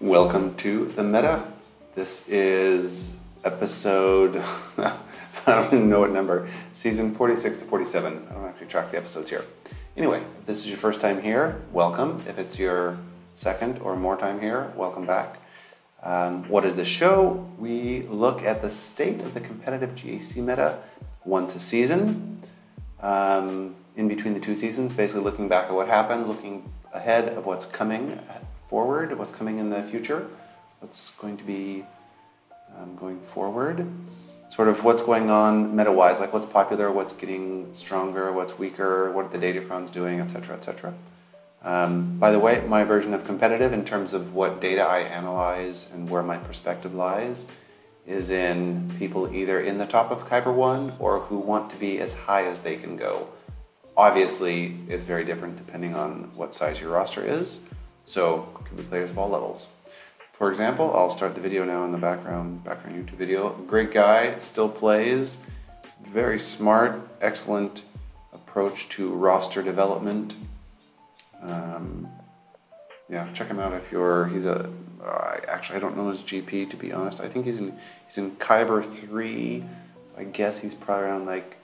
Welcome to the meta. This is episode, I don't even know what number, season 46 to 47. I don't actually track the episodes here. Anyway, if this is your first time here, welcome. If it's your second or more time here, welcome back. Um, what is the show? We look at the state of the competitive GAC meta once a season. Um, in between the two seasons, basically looking back at what happened, looking ahead of what's coming forward, what's coming in the future, what's going to be um, going forward, sort of what's going on meta wise, like what's popular, what's getting stronger, what's weaker, what are the datacrons doing, etc., etc. Um, by the way, my version of competitive in terms of what data I analyze and where my perspective lies is in people either in the top of Kyber 1 or who want to be as high as they can go. Obviously, it's very different depending on what size your roster is, so it could be players of all levels. For example, I'll start the video now in the background, background YouTube video. Great guy, still plays, very smart, excellent approach to roster development um, yeah, check him out if you're. He's a. Uh, actually, I don't know his GP to be honest. I think he's in he's in Kyber three. So I guess he's probably around like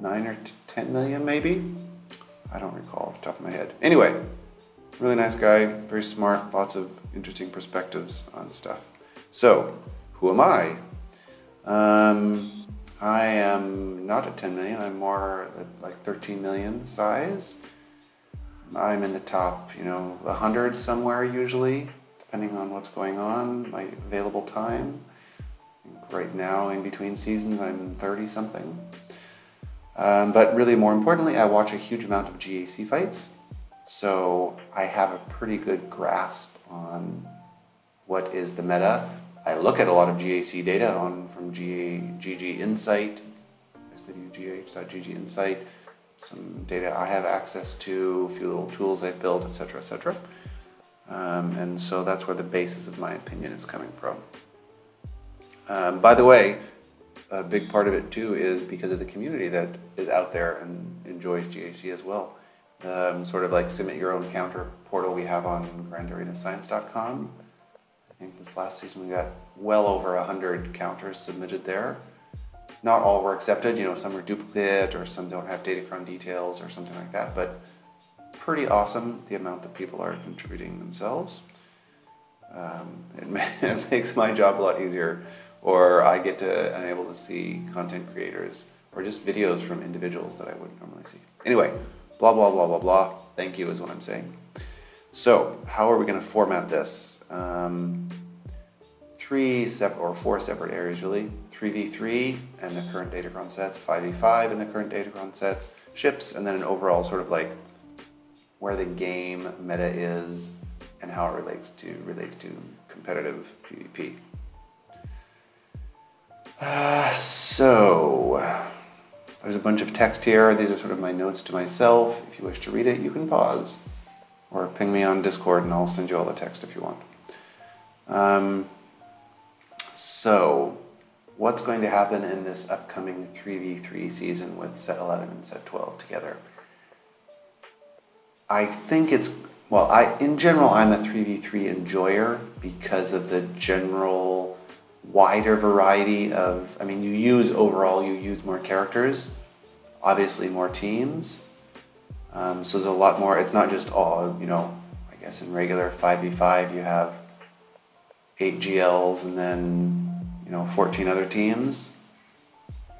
nine or ten million, maybe. I don't recall off the top of my head. Anyway, really nice guy, very smart, lots of interesting perspectives on stuff. So, who am I? Um, I am not at 10 million. I'm more at like 13 million size. I'm in the top, you know, 100 somewhere usually, depending on what's going on, my available time. Right now, in between seasons, I'm 30 something. Um, but really, more importantly, I watch a huge amount of GAC fights. So I have a pretty good grasp on what is the meta. I look at a lot of GAC data on from GA, GG Insight, swgoh.gg Insight some data I have access to, a few little tools I've built, etc., etc. Um, and so that's where the basis of my opinion is coming from. Um, by the way, a big part of it too is because of the community that is out there and enjoys GAC as well. Um, sort of like submit your own counter portal we have on grandarenascience.com. I think this last season we got well over 100 counters submitted there not all were accepted. You know, some are duplicate or some don't have Datacron details or something like that. But pretty awesome the amount that people are contributing themselves. Um, it, it, makes my job a lot easier, or I get to I'm able to see content creators or just videos from individuals that I wouldn't normally see. Anyway, blah blah blah blah blah. Thank you is what I'm saying. So, how are we going to format this? Um, three separate or four separate areas really 3v3 and the current datacron sets 5v5 and the current datacron sets ships and then an overall sort of like where the game meta is and how it relates to relates to competitive pvp uh, so there's a bunch of text here. These are sort of my notes to myself. If you wish to read it you can pause or ping me on discord and i'll send you all the text if you want. Um, so, what's going to happen in this upcoming 3v3 season with set 11 and set 12 together? I think it's well, I in general I'm a 3v3 enjoyer because of the general wider variety of I mean you use overall you use more characters, obviously more teams. Um, so there's a lot more it's not just all, you know, I guess in regular 5v5 you have eight GLs and then you know 14 other teams.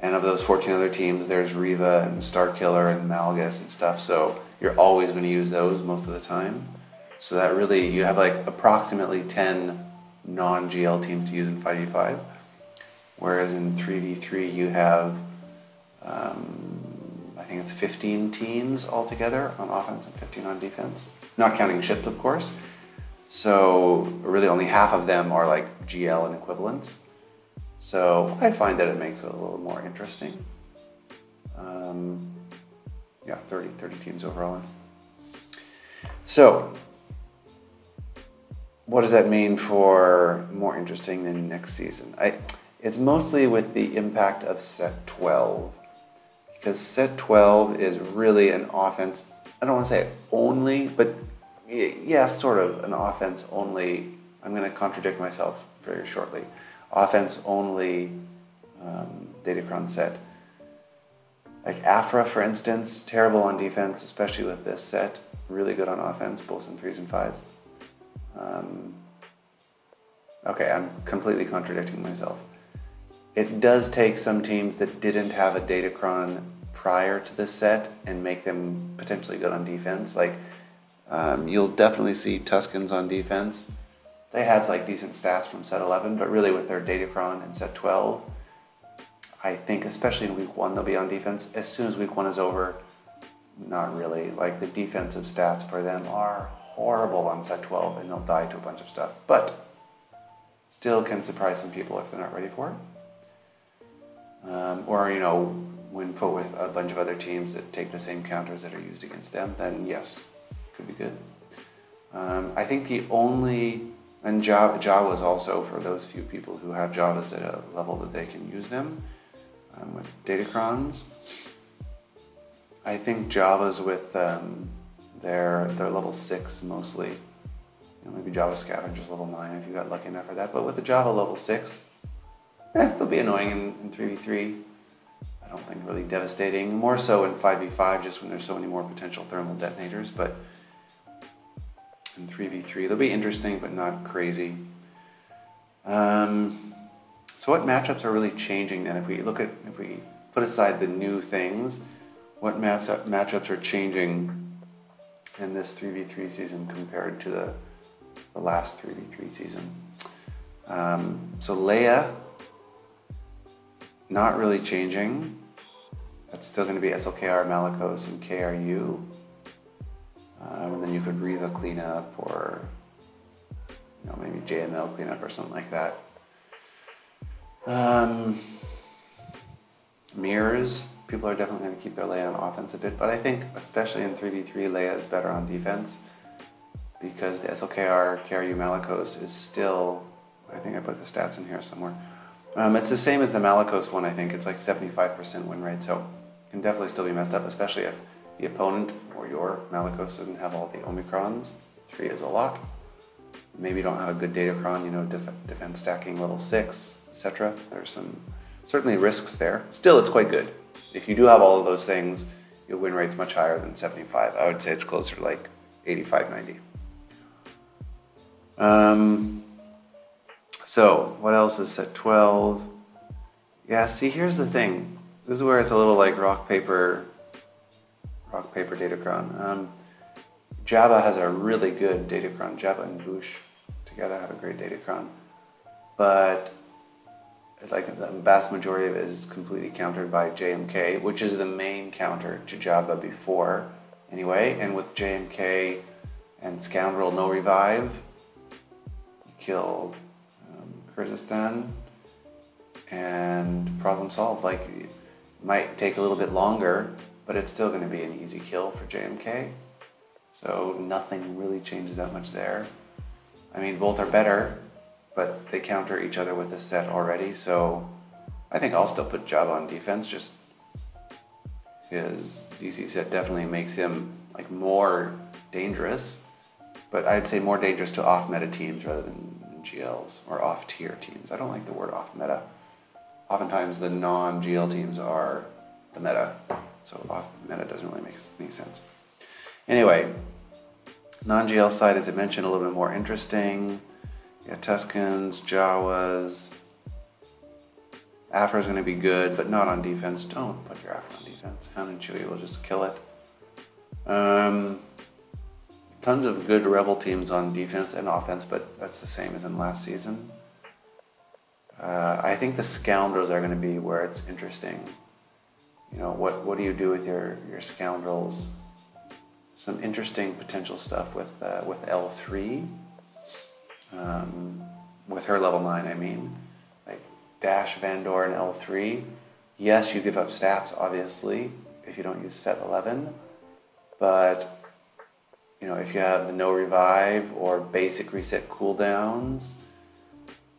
And of those 14 other teams there's Reva and Starkiller and Malgus and stuff. So you're always going to use those most of the time. So that really you have like approximately 10 non-GL teams to use in 5v5 whereas in 3v3 you have um, I think it's 15 teams altogether on offense and 15 on defense not counting ships of course so really only half of them are like GL and equivalents so I find that it makes it a little more interesting. Um, yeah, 30, 30 teams overall. So, what does that mean for more interesting than next season? I, it's mostly with the impact of set 12. Because set 12 is really an offense, I don't want to say only, but yeah, sort of an offense only. I'm going to contradict myself very shortly. Offense only um, Datacron set. Like Aphra, for instance, terrible on defense, especially with this set. Really good on offense, both in threes and fives. Um, okay, I'm completely contradicting myself. It does take some teams that didn't have a Datacron prior to this set and make them potentially good on defense. Like um, you'll definitely see Tuskens on defense. They had like decent stats from set 11, but really with their Datacron in set 12, I think especially in week one they'll be on defense. As soon as week one is over, not really. Like the defensive stats for them are horrible on set 12 and they'll die to a bunch of stuff. But still can surprise some people if they're not ready for it. Um, or, you know, when put with a bunch of other teams that take the same counters that are used against them, then yes, could be good. Um, I think the only, and Jawa, Jawa is also for those few people who have Jawas at a level that they can use them um, with Datacrons. I think Jawa's with um, their, their level 6 mostly. You know, maybe Jawa Scavengers level 9 if you got lucky enough for that. But with the Jawa level 6, eh, they'll be annoying in, in 3v3. I don't think really devastating. More so in 5v5, just when there's so many more potential thermal detonators. But in 3v3, they'll be interesting, but not crazy. Um, so what matchups are really changing then? If we look at, if we put aside the new things, what match matchups are changing in this 3v3 season compared to the, the last 3v3 season? Um, so Leia, not really changing. That's still going to be SLKR, Malicos, and KRU. Um, and then you could Reva cleanup or you know, maybe JML cleanup or something like that. Um, mirrors, people are definitely going to keep their Leia on offense a bit, but I think, especially in 3v3, Leia is better on defense because the SLKR KRU Malicos is still, I think I put the stats in here somewhere. Um, it's the same as the Malicos one, I think. It's like 75% win rate, so it can definitely still be messed up, especially if the opponent or your Malicos doesn't have all the Omicrons. Three is a lot. Maybe you don't have a good Datacron, you know, def- defense stacking level six, etc. There's some certainly risks there. Still, it's quite good. If you do have all of those things, your win rate's much higher than 75. I would say it's closer to like 85, 90. Um, so, what else is set 12? Yeah, see, here's the thing. This is where it's a little like rock, paper, rock, paper, Datacron. Um, Jawa has a really good Datacron. Jawa and Boushh together have a great Datacron. But like the vast majority of it is completely countered by JMK, which is the main counter to Jawa before, anyway. And with JMK and Scoundrel no revive, you kill um, Kyrgyzstan, and problem solved. Like, it might take a little bit longer, but it's still going to be an easy kill for JMK. So nothing really changes that much there. I mean, both are better, but they counter each other with the set already. So I think I'll still put Jawa on defense. Just his DC set definitely makes him like more dangerous, but I'd say more dangerous to off meta teams rather than GLs or off tier teams. I don't like the word off meta. Oftentimes the non GL teams are the meta, so off meta doesn't really make any sense. Anyway, non GL side, as I mentioned, a little bit more interesting. Yeah, Tuskens, Jawas. Is going to be good, but not on defense. Don't put your Aphra on defense. Hound and Chewie will just kill it. Um, tons of good Rebel teams on defense and offense, but that's the same as in last season. Uh, I think the Scoundrels are going to be where it's interesting. You know, what, what do you do with your, your Scoundrels? Some interesting potential stuff with, uh, with L3 um, with her level 9, I mean. Like Dash, Vandor, and L3. Yes, you give up stats, obviously, if you don't use set 11. But, you know, if you have the no revive or basic reset cooldowns,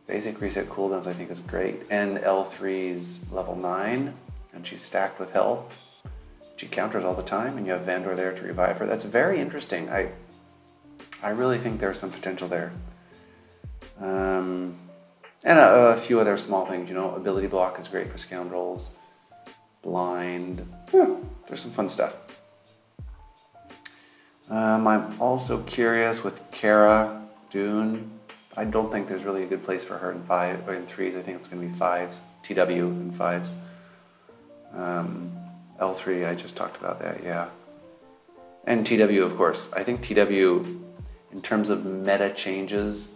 basic reset cooldowns I think is great. And L3's level 9, and she's stacked with health. She counters all the time, and you have Vandor there to revive her. That's very interesting. I I really think there's some potential there. Um, and a, a, few other small things, you know, ability block is great for scoundrels, blind, yeah, there's some fun stuff. Um, I'm also curious with Cara Dune. I don't think there's really a good place for her in five or in threes. I think it's going to be fives, TW in fives. Um, L3, I just talked about that, yeah. And TW, of course. I think TW, in terms of meta changes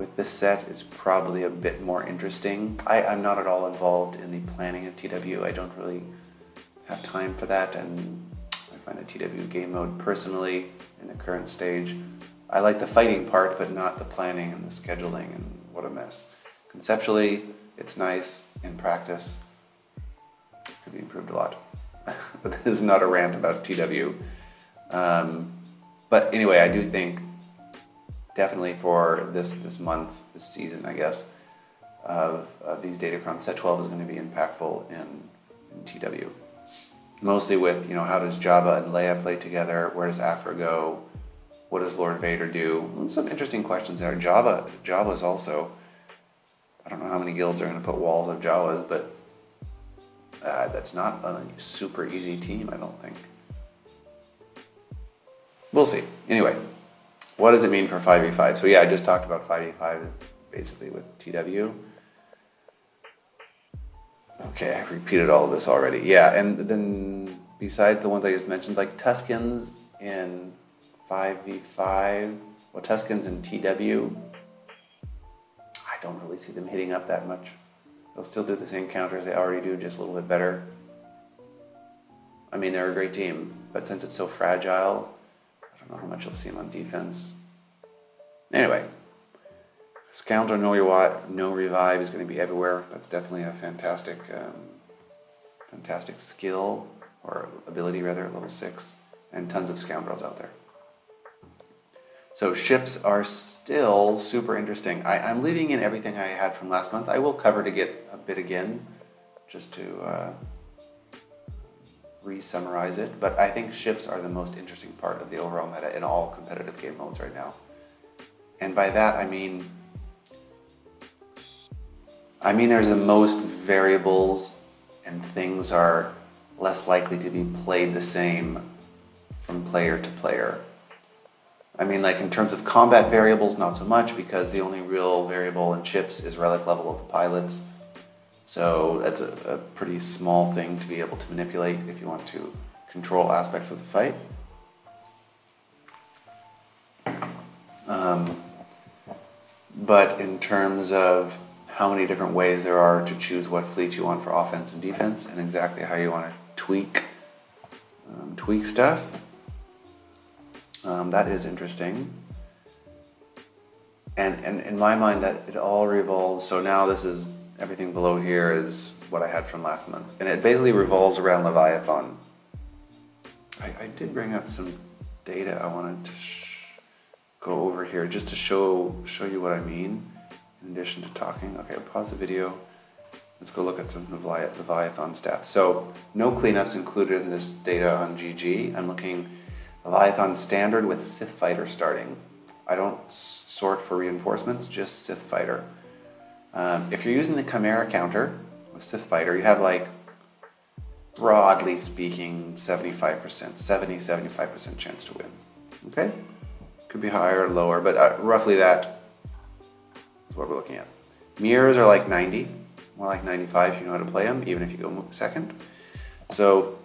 with this set, is probably a bit more interesting. I, I'm not at all involved in the planning of TW. I don't really have time for that, and I find the TW game mode personally in the current stage. I like the fighting part, but not the planning and the scheduling, and what a mess. Conceptually, it's nice. In practice, could be improved a lot. but this is not a rant about TW. Um, but anyway, I do think definitely for this this month, this season, I guess, of, of these Datacrons, set 12 is going to be impactful in, in TW. Mostly with, you know, how does Jawa and Leia play together? Where does Aphra go? What does Lord Vader do? Some interesting questions there. Jawa, Jawa is also, I don't know how many guilds are going to put walls of Jawas, but uh, that's not a super easy team, I don't think. We'll see. Anyway, what does it mean for 5v5? So, yeah, I just talked about 5v5 basically with TW. Okay, I've repeated all of this already. Yeah, and then besides the ones I just mentioned, like Tuskens in 5v5, well, Tuskens in TW, I don't really see them hitting up that much. They'll still do the same counters they already do, just a little bit better. I mean, they're a great team, but since it's so fragile, I know how much you'll see them on defense. Anyway, Scoundrel No Revive, no Revive is going to be everywhere. That's definitely a fantastic, um, fantastic skill or ability rather at level six, and tons of scoundrels out there. So ships are still super interesting. I, am leaving in everything I had from last month. I will cover to get a bit again, just to uh, re-summarize it. But I think ships are the most interesting part of the overall meta in all competitive game modes right now. And by that I mean, I mean there's the most variables and things are less likely to be played the same from player to player. I mean, like in terms of combat variables, not so much because the only real variable in ships is relic level of the pilots. So that's a, a pretty small thing to be able to manipulate if you want to control aspects of the fight. Um, but in terms of how many different ways there are to choose what fleet you want for offense and defense, and exactly how you want to tweak um, tweak stuff, um, that is interesting. And, and in my mind, that it all revolves. So now this is everything below here is what I had from last month, and it basically revolves around Leviathan. I, I did bring up some data I wanted to go over here just to show show you what I mean. In addition to talking, okay, pause the video. Let's go look at some Leviathan stats. So no cleanups included in this data on GG. I'm looking Leviathan standard with Sith Fighter starting. I don't sort for reinforcements, just Sith Fighter. Um, if you're using the Chimera counter with Sith Fighter, you have like, broadly speaking, 75%, 70 75% chance to win. Okay? Could be higher or lower, but uh, roughly that is what we're looking at. Mirrors are like 90, more like 95 if you know how to play them, even if you go second. So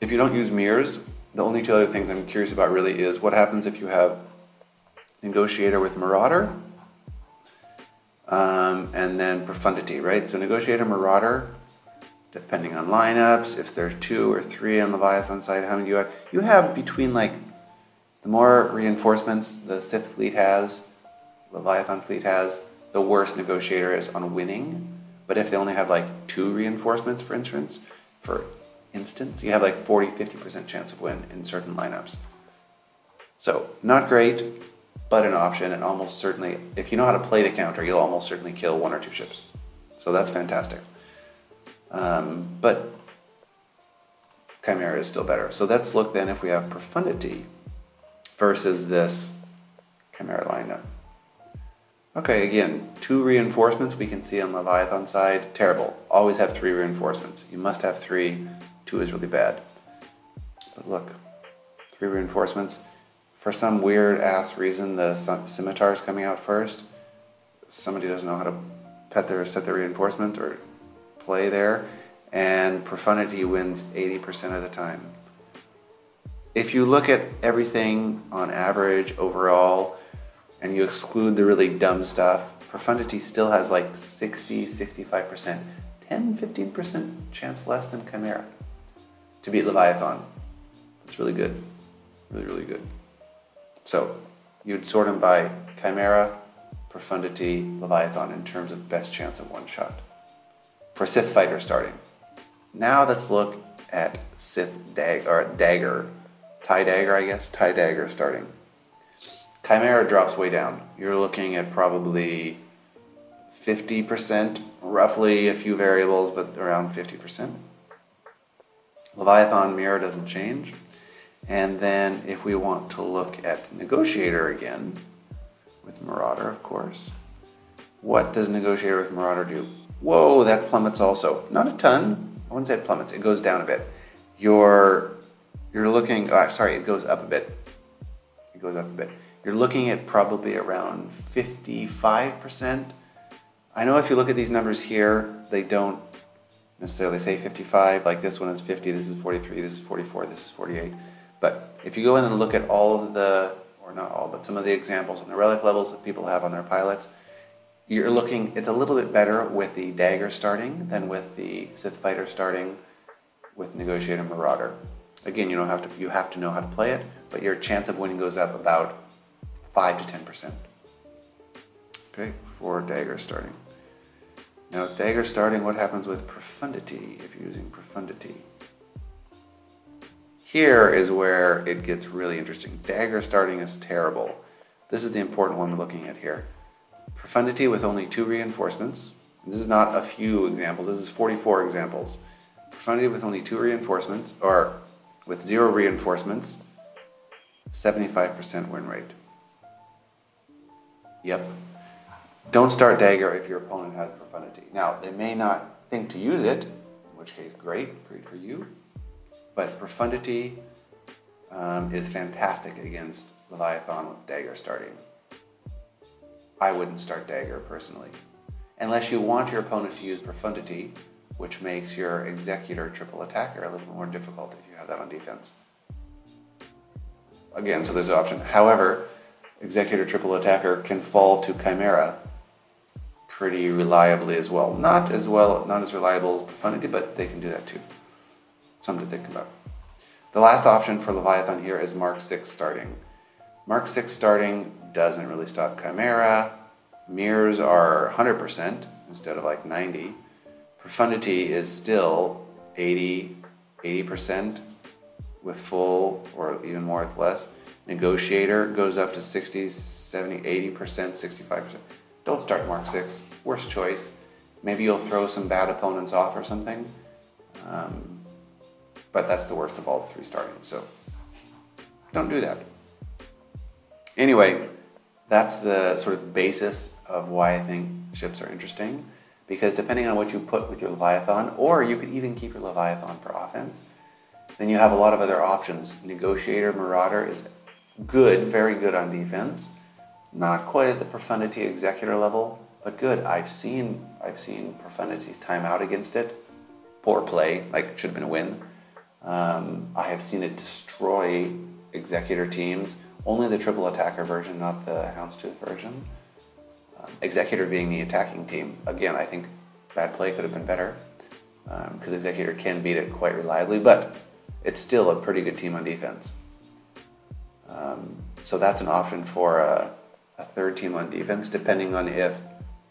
if you don't use mirrors, the only two other things I'm curious about really is what happens if you have negotiator with marauder um, and then profundity, right? So negotiator, marauder, depending on lineups, if there's two or three on Leviathan side, how many do you have? You have between like the more reinforcements the Sith fleet has, Leviathan fleet has, the worse negotiator is on winning. But if they only have like two reinforcements, for instance, for instance, you have like 40 50% chance of win in certain lineups. So, not great, but an option, and almost certainly, if you know how to play the counter, you'll almost certainly kill one or two ships. So, that's fantastic. Um, but Chimera is still better. So, let's look then if we have Profundity versus this Chimera lineup. Okay, again, two reinforcements we can see on Leviathan side. Terrible. Always have three reinforcements. You must have three. Two is really bad. But look, three reinforcements. For some weird ass reason, the scimitar is coming out first. Somebody doesn't know how to pet their set their reinforcement or play there, and profundity wins 80% of the time. If you look at everything on average overall, and you exclude the really dumb stuff, profundity still has like 60, 65%, 10, 15% chance less than Chimera to beat Leviathan. It's really good. Really, really good. So you'd sort them by Chimera, Profundity, Leviathan in terms of best chance of one shot. For Sith Fighter starting. Now let's look at Sith dag- or Dagger. TIE Dagger, I guess. TIE Dagger starting. Chimera drops way down. You're looking at probably 50%, roughly a few variables, but around 50%. Leviathan mirror doesn't change. And then if we want to look at Negotiator again, with Marauder, of course, what does Negotiator with Marauder do? Whoa, that plummets also. Not a ton. I wouldn't say it plummets. It goes down a bit. You're you're looking. Oh, sorry, it goes up a bit. It goes up a bit. You're looking at probably around 55%. I know if you look at these numbers here, they don't necessarily say 55. Like this one is 50, this is 43, this is 44, this is 48. But if you go in and look at all of the, or not all, but some of the examples and the relic levels that people have on their pilots, you're looking, it's a little bit better with the dagger starting than with the Sith fighter starting with Negotiator Marauder. Again, you don't have to you have to know how to play it, but your chance of winning goes up about five to ten percent. Okay, for dagger starting. Now, dagger starting, what happens with profundity if you're using profundity? Here is where it gets really interesting. Dagger starting is terrible. This is the important one we're looking at here. Profundity with only two reinforcements. This is not a few examples, this is 44 examples. Profundity with only two reinforcements, or with zero reinforcements, 75% win rate. Yep. Don't start dagger if your opponent has profundity. Now, they may not think to use it, in which case, great, great for you. But profundity um, is fantastic against Leviathan with dagger starting. I wouldn't start dagger personally. Unless you want your opponent to use profundity, which makes your executor triple attacker a little bit more difficult if you have that on defense. Again, so there's an option. However, executor triple attacker can fall to chimera pretty reliably as well. Not as well, not as reliable as profundity, but they can do that too. Something to think about. The last option for Leviathan here is Mark 6 starting. Mark 6 starting doesn't really stop Chimera. Mirrors are 100% instead of like 90. Profundity is still 80, 80% with full or even more with less. Negotiator goes up to 60, 70, 80%, 65%. Don't start Mark 6. Worst choice. Maybe you'll throw some bad opponents off or something. Um, but that's the worst of all the three starting. So don't do that. Anyway, that's the sort of basis of why I think ships are interesting. Because depending on what you put with your Leviathan, or you could even keep your Leviathan for offense, then you have a lot of other options. Negotiator, Marauder is good, very good on defense. Not quite at the Profundity Executor level, but good. I've seen I've seen Profundity's time out against it. Poor play, like should have been a win. Um, I have seen it destroy executor teams. Only the triple attacker version, not the Houndstooth version. Um, executor being the attacking team. Again, I think bad play could have been better because um, executor can beat it quite reliably, but it's still a pretty good team on defense. Um, so that's an option for a, a, third team on defense, depending on if,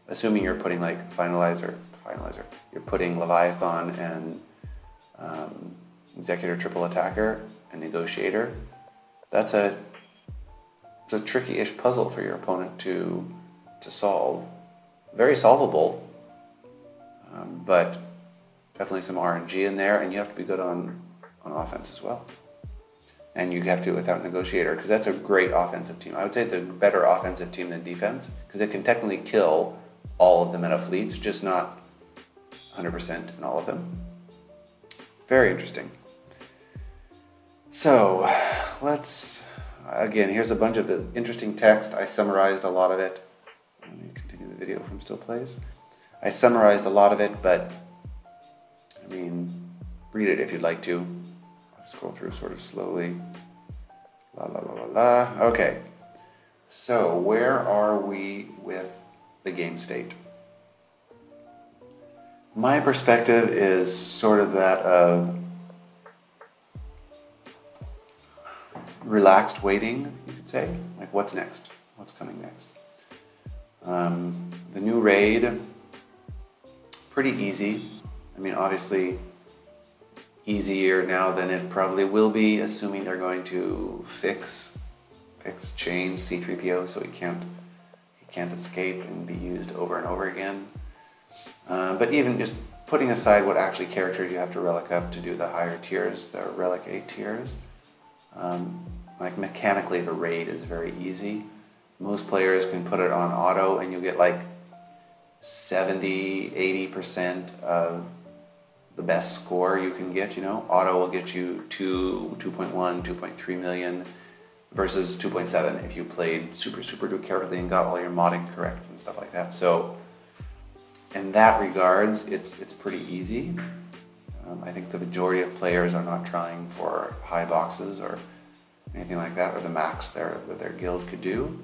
assuming you're putting like finalizer, finalizer, you're putting Leviathan and um, executor triple attacker and negotiator, that's a it's a tricky-ish puzzle for your opponent to to solve. Very solvable, um, but definitely some RNG in there, and you have to be good on on offense as well. and you have to without negotiator because that's a great offensive team. I would say it's a better offensive team than defense because it can technically kill all of the meta fleets, just not 100% in all of them. Very interesting. So let's, again, here's a bunch of interesting text. I summarized a lot of it. Let me continue the video from still plays. I summarized a lot of it, but I mean, read it if you'd like to. I'll scroll through sort of slowly. La la la la la. Okay. So, where are we with the game state? My perspective is sort of that of relaxed waiting, you could say. Like, what's next? What's coming next? Um, the new raid, pretty easy. I mean, obviously, easier now than it probably will be, assuming they're going to fix, fix, change C3PO so he can't, he can't escape and be used over and over again. Uh, but even just putting aside what actually characters you have to relic up to do the higher tiers, the relic 8 tiers, um, like mechanically the raid is very easy. Most players can put it on auto and you get like 70, 80% of the best score you can get, you know. Auto will get you 2, 2.1, 2.3 million versus 2.7 if you played super, super carefully and got all your modding correct and stuff like that. So in that regards, it's, it's pretty easy. Um, I think the majority of players are not trying for high boxes or anything like that, or the max their, that their guild could do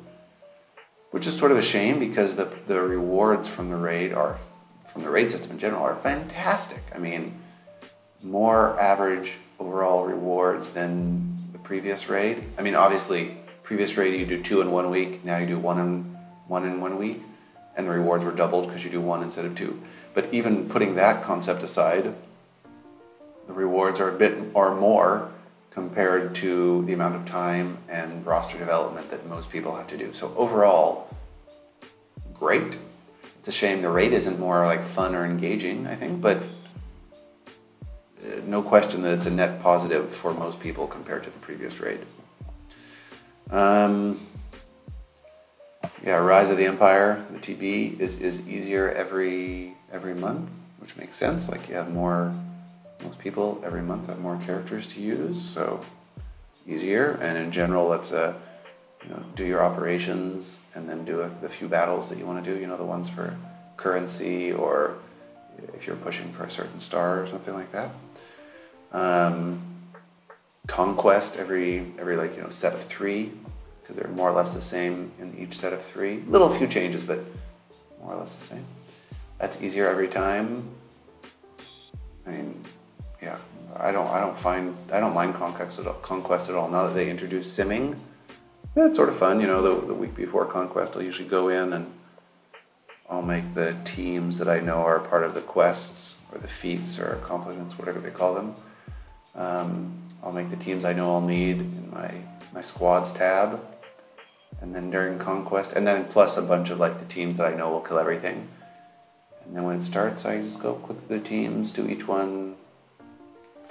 which is sort of a shame because the, the rewards from the raid are from the raid system in general are fantastic. I mean, more average overall rewards than the previous raid. I mean, obviously, previous raid you do two in one week. Now you do one in one in one week, and the rewards were doubled because you do one instead of two. But even putting that concept aside, the rewards are a bit or more compared to the amount of time and roster development that most people have to do. So overall, great. It's a shame the raid isn't more like fun or engaging, I think, but uh, no question that it's a net positive for most people compared to the previous raid. Um, yeah, Rise of the Empire, the TB is, is easier every every month, which makes sense. Like you have more most people every month have more characters to use, so easier. And in general, let's uh, you know do your operations and then do a, the few battles that you want to do. You know the ones for currency or if you're pushing for a certain star or something like that. Um, conquest every every like you know set of three because they're more or less the same in each set of three. Little few changes, but more or less the same. That's easier every time. I mean, yeah, I don't I don't find I don't mind conquest at all, conquest at all. Now that they introduce simming, yeah, it's sort of fun. You know, the, the week before conquest, I'll usually go in and I'll make the teams that I know are part of the quests or the feats or accomplishments, whatever they call them. Um, I'll make the teams I know I'll need in my my squads tab, and then during conquest, and then plus a bunch of like the teams that I know will kill everything. And then when it starts, I just go click the teams, do each one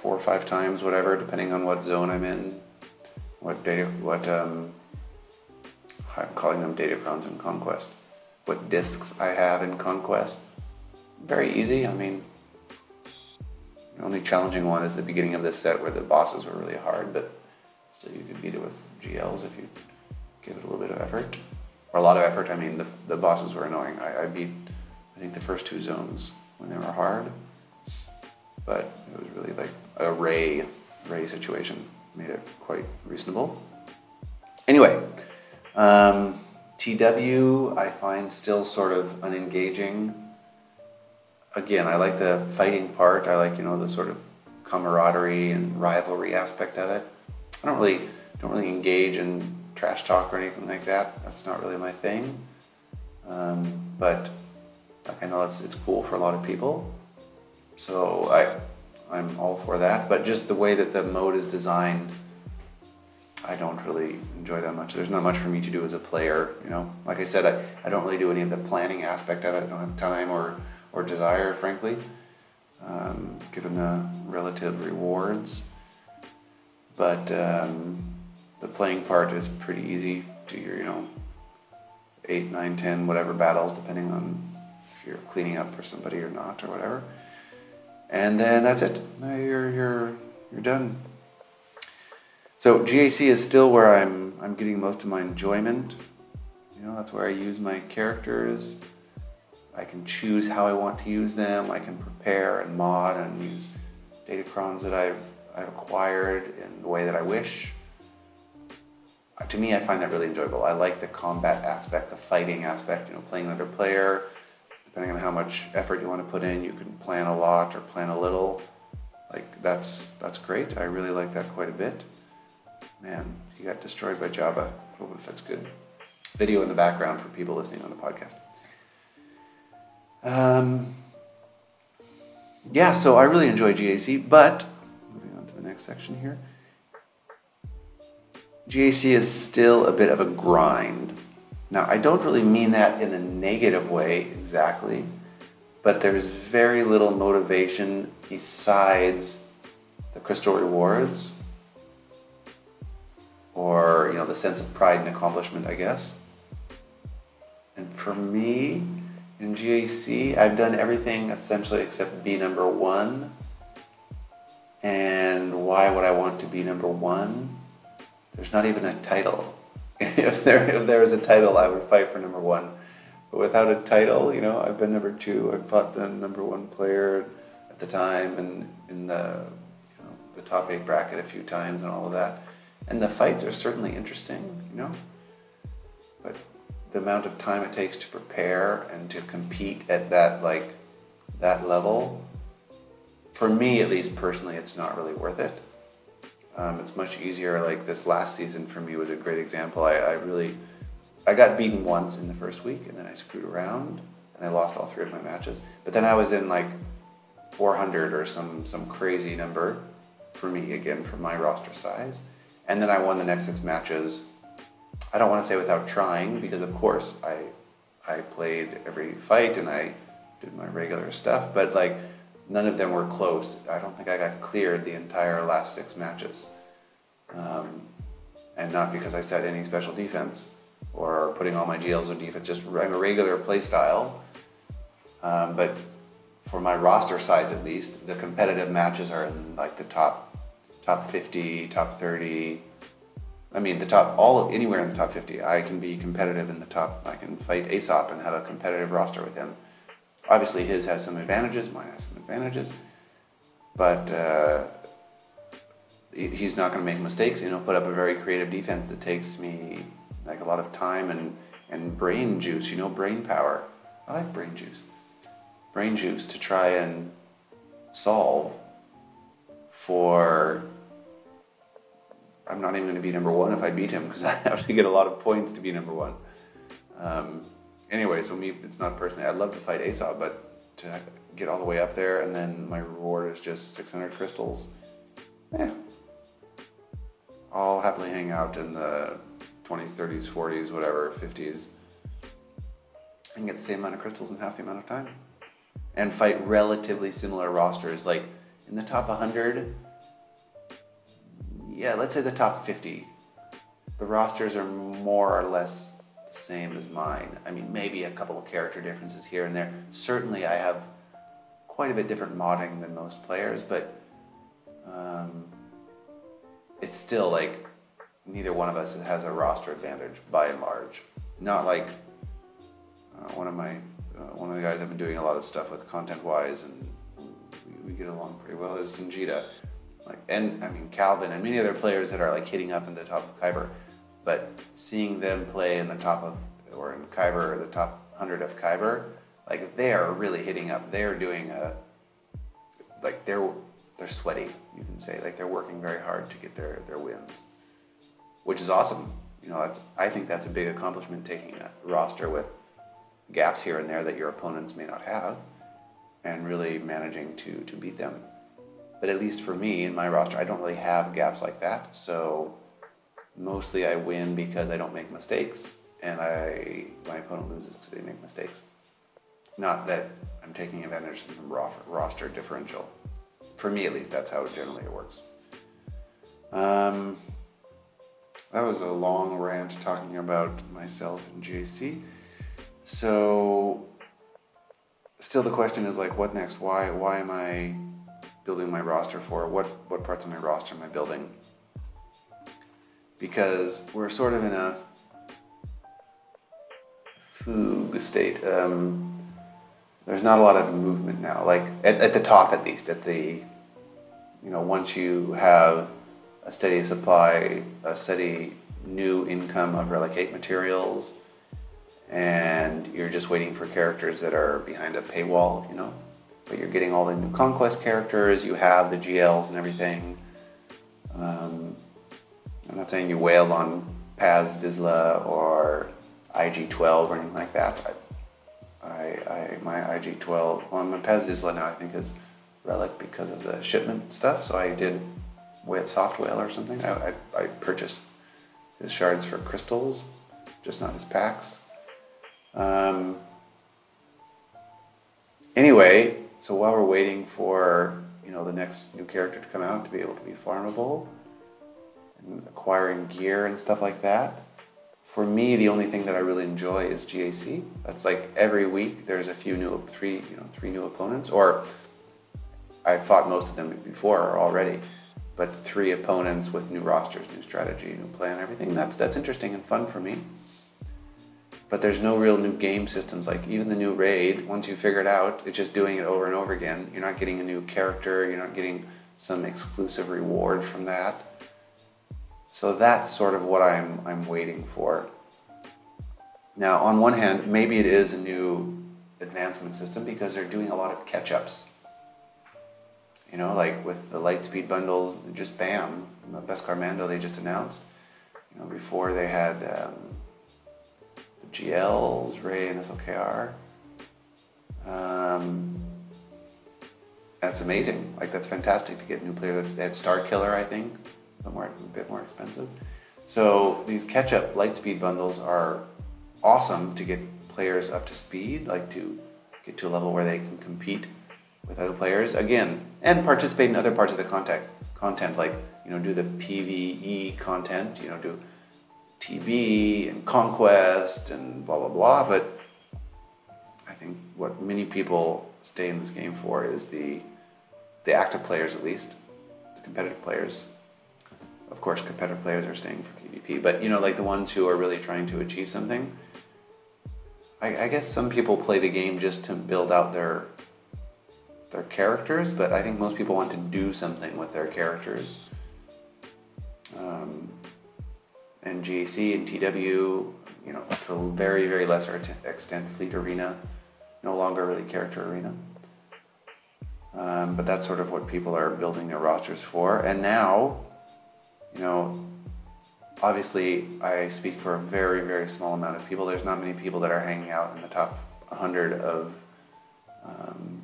four or five times, whatever, depending on what zone I'm in, what data, what um, I'm calling them data datacrons in Conquest, what discs I have in Conquest. Very easy. I mean, the only challenging one is the beginning of this set where the bosses were really hard, but still you could beat it with GLs if you give it a little bit of effort. Or a lot of effort, I mean, the, the bosses were annoying. I, I beat, I think, the first two zones when they were hard, but it was really like a ray ray situation made it quite reasonable. Anyway, um, TW I find still sort of unengaging. Again, I like the fighting part. I like you know the sort of camaraderie and rivalry aspect of it. I don't really don't really engage in trash talk or anything like that. That's not really my thing. Um, but like I know it's it's cool for a lot of people. So I I'm all for that. But just the way that the mode is designed, I don't really enjoy that much. There's not much for me to do as a player, you know. Like I said, I, I don't really do any of the planning aspect of it. I don't have time or, or desire, frankly, um, given the relative rewards. But um, the playing part is pretty easy. Do your, you know, eight, nine, ten, whatever battles, depending on if you're cleaning up for somebody or not or whatever. And then that's it. You're you're you're done. So GAC is still where I'm I'm getting most of my enjoyment. You know, that's where I use my characters. I can choose how I want to use them. I can prepare and mod and use datacrons that I've I've acquired in the way that I wish. To me, I find that really enjoyable. I like the combat aspect, the fighting aspect. You know, playing another player. Depending on how much effort you want to put in, you can plan a lot or plan a little. Like that's that's great. I really like that quite a bit. Man, he got destroyed by Jabba. Hope if that's good. Video in the background for people listening on the podcast. Um, yeah, so I really enjoy GAC, but moving on to the next section here. GAC is still a bit of a grind. Now, I don't really mean that in a negative way exactly, but there's very little motivation besides the crystal rewards or, you know, the sense of pride and accomplishment, I guess. And for me, in GAC, I've done everything essentially except be number one. And why would I want to be number one? There's not even a title. if there if there was a title, I would fight for number one. But without a title, you know, I've been number two. I've fought the number one player at the time and in the you know the top eight bracket a few times and all of that. And the fights are certainly interesting, you know. But the amount of time it takes to prepare and to compete at that like that level, for me at least personally, it's not really worth it. Um, it's much easier. Like this last season for me was a great example. I, I really, I got beaten once in the first week, and then I screwed around and I lost all three of my matches. But then I was in like 400 or some some crazy number for me again for my roster size, and then I won the next six matches. I don't want to say without trying because of course I I played every fight and I did my regular stuff, but like none of them were close. I don't think I got cleared the entire last six matches. Um, and not because I set any special defense or putting all my GLs on defense, just I'm a regular play style. Um, but for my roster size at least, the competitive matches are in like the top top 50, top 30. I mean, the top all anywhere in the top 50. I can be competitive in the top. I can fight Aesop and have a competitive roster with him obviously his has some advantages, mine has some advantages, but uh, he's not going to make mistakes. and he'll put up a very creative defense that takes me like a lot of time and and brain juice. You know, brain power. I like brain juice. Brain juice to try and solve for. I'm not even going to be number one if I beat him because I have to get a lot of points to be number one. Um, anyway, so me, it's not personally. I'd love to fight Aesop, but to get all the way up there and then my reward is just 600 crystals. Yeah. I'll happily hang out in the 20s, 30s, 40s, whatever, 50s, and get the same amount of crystals in half the amount of time. And fight relatively similar rosters. Like in the top 100, yeah, let's say the top 50. The rosters are more or less same as mine. I mean, maybe a couple of character differences here and there. Certainly, I have quite a bit different modding than most players, but um, it's still like neither one of us has a roster advantage by and large. Not like uh, one of my uh, one of the guys I've been doing a lot of stuff with content wise, and we, we get along pretty well is Sanjita. Like, and I mean Calvin and many other players that are like hitting up in the top of Kyber but seeing them play in the top of or in Kyber or the top 100 of Kyber, like they are really hitting up. They're doing a like they're they're sweaty, you can say. Like they're working very hard to get their their wins, which is awesome. You know, that's I think that's a big accomplishment taking a roster with gaps here and there that your opponents may not have, and really managing to to beat them. But at least for me in my roster, I don't really have gaps like that, so mostly I win because I don't make mistakes, and I my opponent loses because they make mistakes. Not that I'm taking advantage of the roster differential. For me, at least, that's how generally it works. Um, that was a long rant talking about myself and JC. So, still, the question is like, what next? Why? Why am I building my roster for? What what parts of my roster am I building? Because we're sort of in a fugue state. Um, there's not a lot of movement now. Like at, at the top, at least, at the you know, once you have a steady supply, a steady new income of Relic 8 materials, and you're just waiting for characters that are behind a paywall, you know. But you're getting all the new conquest characters, you have the GLs and everything. Um, I'm not saying you wailed on Paz Vizsla or IG12 or anything like that. I, I, I my IG12, well, my Paz Vizsla now I think is Relic because of the shipment stuff. So I did with soft whale or something. I, I, I purchased his shards for crystals, just not his packs. Um, anyway, so while we're waiting for you know the next new character to come out to be able to be farmable acquiring gear and stuff like that, for me the only thing that I really enjoy is GAC. That's like every week there's a few new three you know three new opponents or I've fought most of them before already but three opponents with new rosters, new strategy, new plan, everything. That's that's interesting and fun for me. But there's no real new game systems. Like even the new raid, once you figure it out, it's just doing it over and over again. You're not getting a new character. You're not getting some exclusive reward from that. So that's sort of what I'm I'm waiting for. Now, on one hand, maybe it is a new advancement system because they're doing a lot of catch-ups you know, like with the Lightspeed bundles, just bam, Beskar Mando they just announced. You know, before they had um, the GLs, Rey and SLKR. Um, that's amazing. Like that's fantastic to get new players. They had Starkiller, I think, but more a bit more expensive. So these catch-up Lightspeed bundles are awesome to get players up to speed, like to get to a level where they can compete with other players again and participate in other parts of the content content like you know do the pve content you know do tb and conquest and blah blah blah but i think what many people stay in this game for is the the active players at least the competitive players of course competitive players are staying for pvp but you know like the ones who are really trying to achieve something I, I guess some people play the game just to build out their their characters, but I think most people want to do something with their characters. Um, and GAC and TW, you know, to a very, very lesser extent, Fleet Arena, no longer really character arena. Um, but that's sort of what people are building their rosters for. And now, you know, obviously I speak for a very, very small amount of people. There's not many people that are hanging out in the top 100 of um,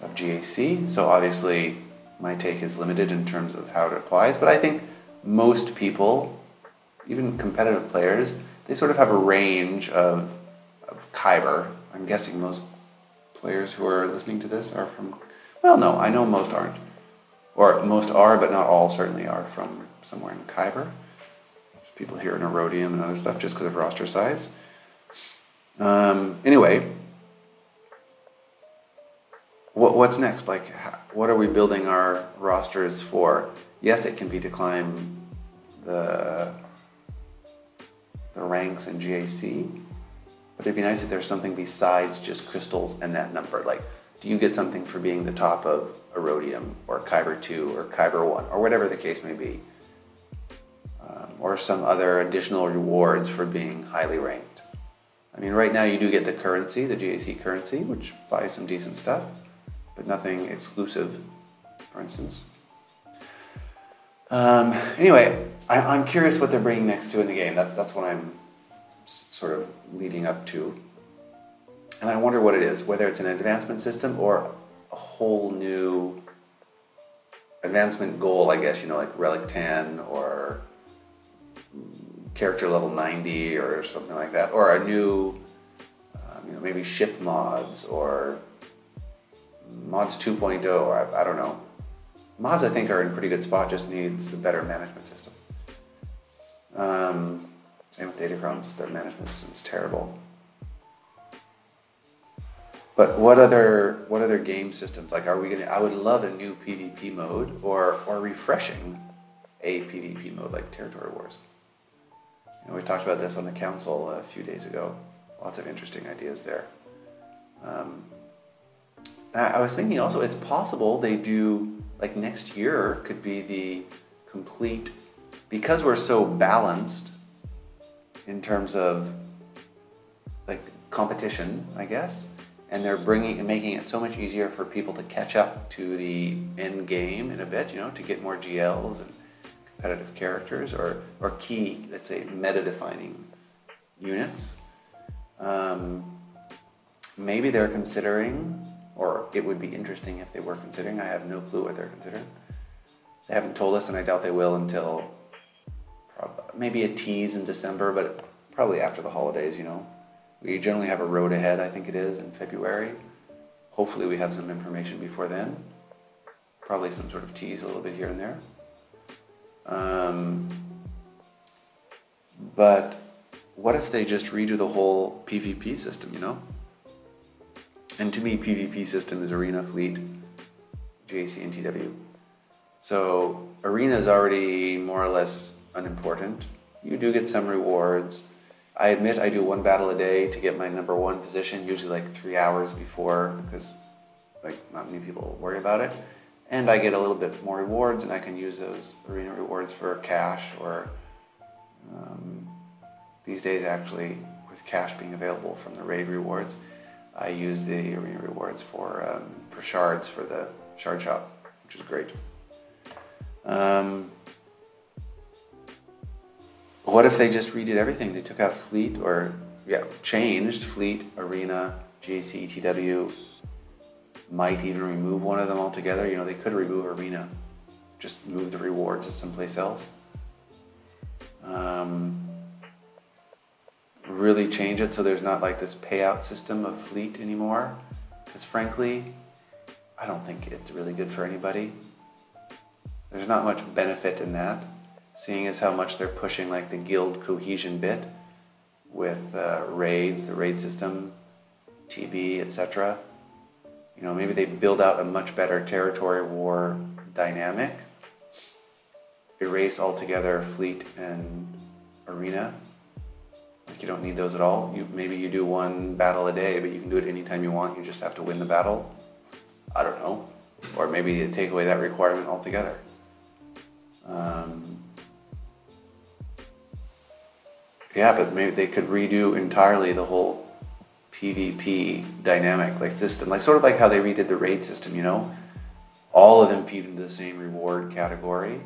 of GAC. So obviously, my take is limited in terms of how it applies. But I think most people, even competitive players, they sort of have a range of, of Kyber. I'm guessing most players who are listening to this are from. Well, no, I know most aren't, or most are, but not all certainly are from somewhere in Kyber. There's people here in Aurodium and other stuff just because of roster size. Um, anyway, what, what's next? Like, what are we building our rosters for? Yes, it can be to climb the the ranks in GAC, but it'd be nice if there's something besides just crystals and that number. Like, do you get something for being the top of Aurodium or Kyber 2 or Kyber 1 or whatever the case may be? Um, or some other additional rewards for being highly ranked. I mean, right now you do get the currency, the GAC currency, which buys some decent stuff but nothing exclusive, for instance. Um, anyway, I, am curious what they're bringing next to in the game. That's that's what I'm sort of leading up to, and I wonder what it is. Whether it's an advancement system or a whole new advancement goal. I guess you know, like Relic 10 or character level 90 or something like that, or a new, um, you know, maybe ship mods or mods 2.0 I, I don't know mods I think are in pretty good spot. Just needs a better management system. Um, same with Datacron's. Their management system's terrible. But what other what other game systems like are we gonna? I would love a new PvP mode or or refreshing a PvP mode like Territory Wars. You know, we talked about this on the council a few days ago. Lots of interesting ideas there. Um, I was thinking also, it's possible they do like next year could be the complete because we're so balanced in terms of like competition, I guess, and they're bringing and making it so much easier for people to catch up to the end game in a bit, you know, to get more GLs and competitive characters or or key, let's say, meta-defining units. Um, maybe they're considering, or it would be interesting if they were considering. I have no clue what they're considering. They haven't told us, and I doubt they will until maybe a tease in December, but probably after the holidays, you know. We generally have a road ahead, I think it is, in February. Hopefully, we have some information before then. Probably some sort of tease a little bit here and there. Um, but what if they just redo the whole PvP system, you know? And to me, PvP system is Arena, Fleet, GAC, and TW. So Arena is already more or less unimportant. You do get some rewards. I admit I do one battle a day to get my number one position, usually like three hours before, because like not many people worry about it. And I get a little bit more rewards, and I can use those arena rewards for cash or um, these days actually with cash being available from the raid rewards. I use the arena rewards for um, for shards for the shard shop, which is great. Um, what if they just redid everything? They took out fleet or yeah, changed fleet, arena, GAC, TW. Might even remove one of them altogether. You know, they could remove arena, just move the rewards to someplace else. Um, really change it so there's not like this payout system of fleet anymore. Because frankly, I don't think it's really good for anybody. There's not much benefit in that seeing as how much they're pushing like the guild cohesion bit with uh, raids, the raid system, TB, etc. You know, maybe they build out a much better territory war dynamic, erase altogether fleet and arena. Like you don't need those at all. You maybe you do one battle a day, but you can do it anytime you want. You just have to win the battle. I don't know, or maybe take away that requirement altogether. Um, Yeah, but maybe they could redo entirely the whole PvP dynamic, like system, like sort of like how they redid the raid system. You know, all of them feed into the same reward category.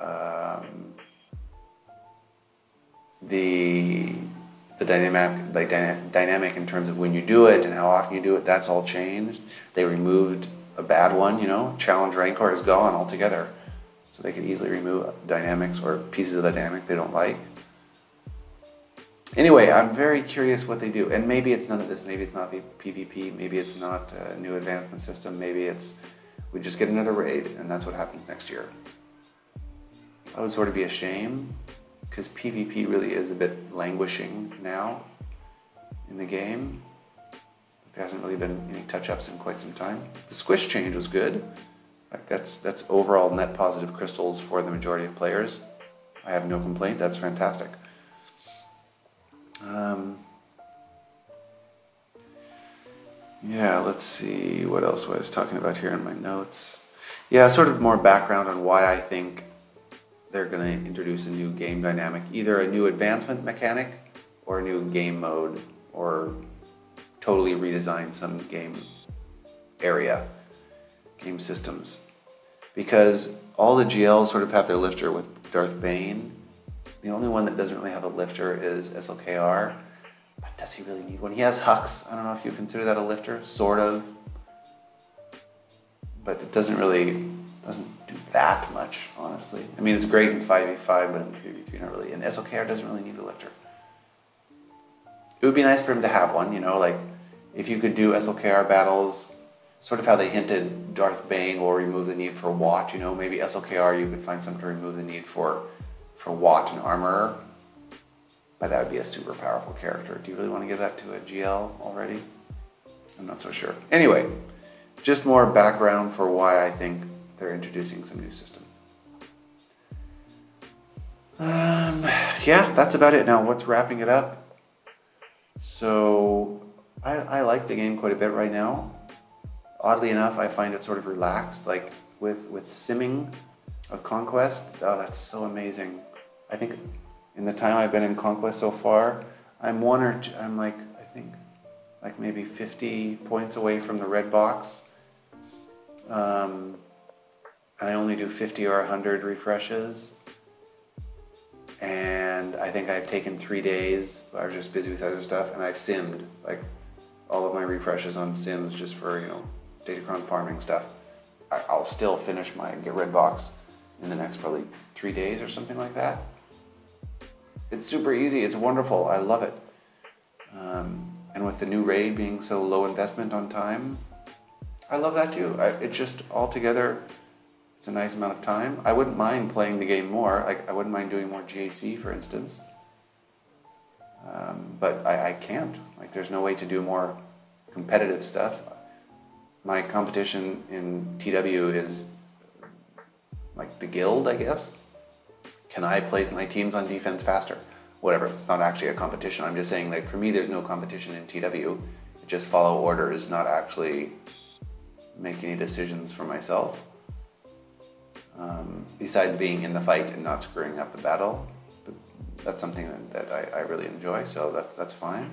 Um, the the dynamic like dyna- dynamic in terms of when you do it and how often you do it that's all changed they removed a bad one you know challenge rancor is gone altogether so they could easily remove dynamics or pieces of the dynamic they don't like anyway, I'm very curious what they do. And maybe it's none of this. Maybe it's not PvP. Maybe it's not a new advancement system. Maybe it's we just get another raid and that's what happens next year. That would sort of be a shame because PvP really is a bit languishing now in the game. There hasn't really been any touch-ups in quite some time. The squish change was good. Like that's that's overall net positive crystals for the majority of players. I have no complaint. That's fantastic. Um, yeah, let's see what else I was talking about here in my notes. Yeah, sort of more background on why I think they're going to introduce a new game dynamic, either a new advancement mechanic or a new game mode, or totally redesign some game area, game systems. Because all the GLs sort of have their lifter with Darth Bane, the only one that doesn't really have a lifter is SLKR. But does he really need one? He has Hux. I don't know if you consider that a lifter, sort of. But it doesn't really doesn't do that much, honestly. I mean, it's great in 5v5, but in 3v3, not really. And SLKR doesn't really need a lifter. It would be nice for him to have one, you know, like if you could do SLKR battles sort of how they hinted Darth Bane will remove the need for Wat. You know, maybe SLKR you could find some to remove the need for for Wat and Armorer. But that would be a super powerful character. Do you really want to give that to a GL already? I'm not so sure. Anyway, just more background for why I think they're introducing some new system. Um, yeah, that's about it. Now, what's wrapping it up? So, I, I like the game quite a bit right now. Oddly enough, I find it sort of relaxed. Like with with simming of Conquest, oh, that's so amazing. I think in the time I've been in Conquest so far, I'm one or two, I'm like I think like maybe 50 points away from the red box. Um, I only do 50 or 100 refreshes. And I think I've taken three days. I was just busy with other stuff, and I've simmed like all of my refreshes on Sims just for you know Datacron farming stuff. I, will still finish my get red box in the next probably three days or something like that. It's super easy. It's wonderful. I love it. Um, and with the new raid being so low investment on time, I love that too. I, it just altogether, it's a nice amount of time. I wouldn't mind playing the game more. I, I wouldn't mind doing more GAC, for instance. Um, but I, I can't. Like, there's no way to do more competitive stuff. My competition in TW is like the guild, I guess. Can I place my teams on defense faster? Whatever. It's not actually a competition. I'm just saying, like, for me, there's no competition in TW. Just follow orders, not actually make any decisions for myself. Um, besides being in the fight and not screwing up the battle, but that's something that, that I, I, really enjoy, so that's, that's fine.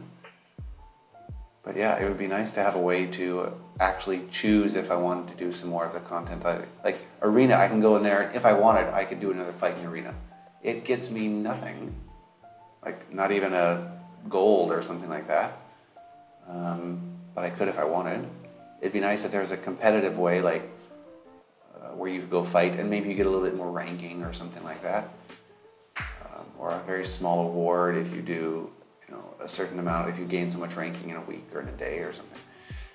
But yeah, it would be nice to have a way to actually choose if I wanted to do some more of the content. I, like arena, I can go in there. If I wanted, I could do another fight in arena. It gets me nothing, like not even a gold or something like that. Um, but I could if I wanted it'd be nice if there was a competitive way, like uh, where you could go fight and maybe you get a little bit more ranking or something like that, um, or a very small award if you do, you know, a certain amount if you gain so much ranking in a week or in a day or something.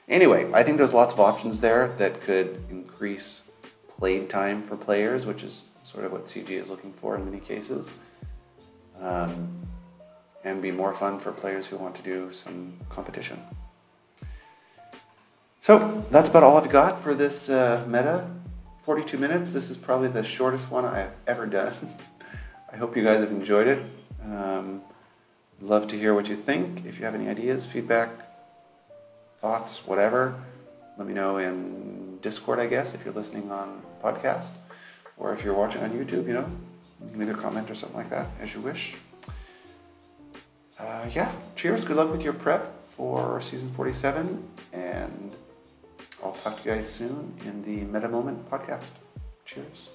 Anyway, I think there's lots of options there that could increase played time for players, which is sort of what CG is looking for in many cases. Um, and be more fun for players who want to do some competition. So that's about all I've got for this uh, meta. 42 minutes. This is probably the shortest one I've ever done. I hope you guys have enjoyed it. Um, love to hear what you think. If you have any ideas, feedback, thoughts, whatever, let me know in Discord, I guess, if you're listening on podcast, or if you're watching on YouTube, you know, leave a comment or something like that, as you wish. Uh, yeah, cheers. Good luck with your prep for season 47, and I'll talk to you guys soon in the Meta Moment podcast. Cheers.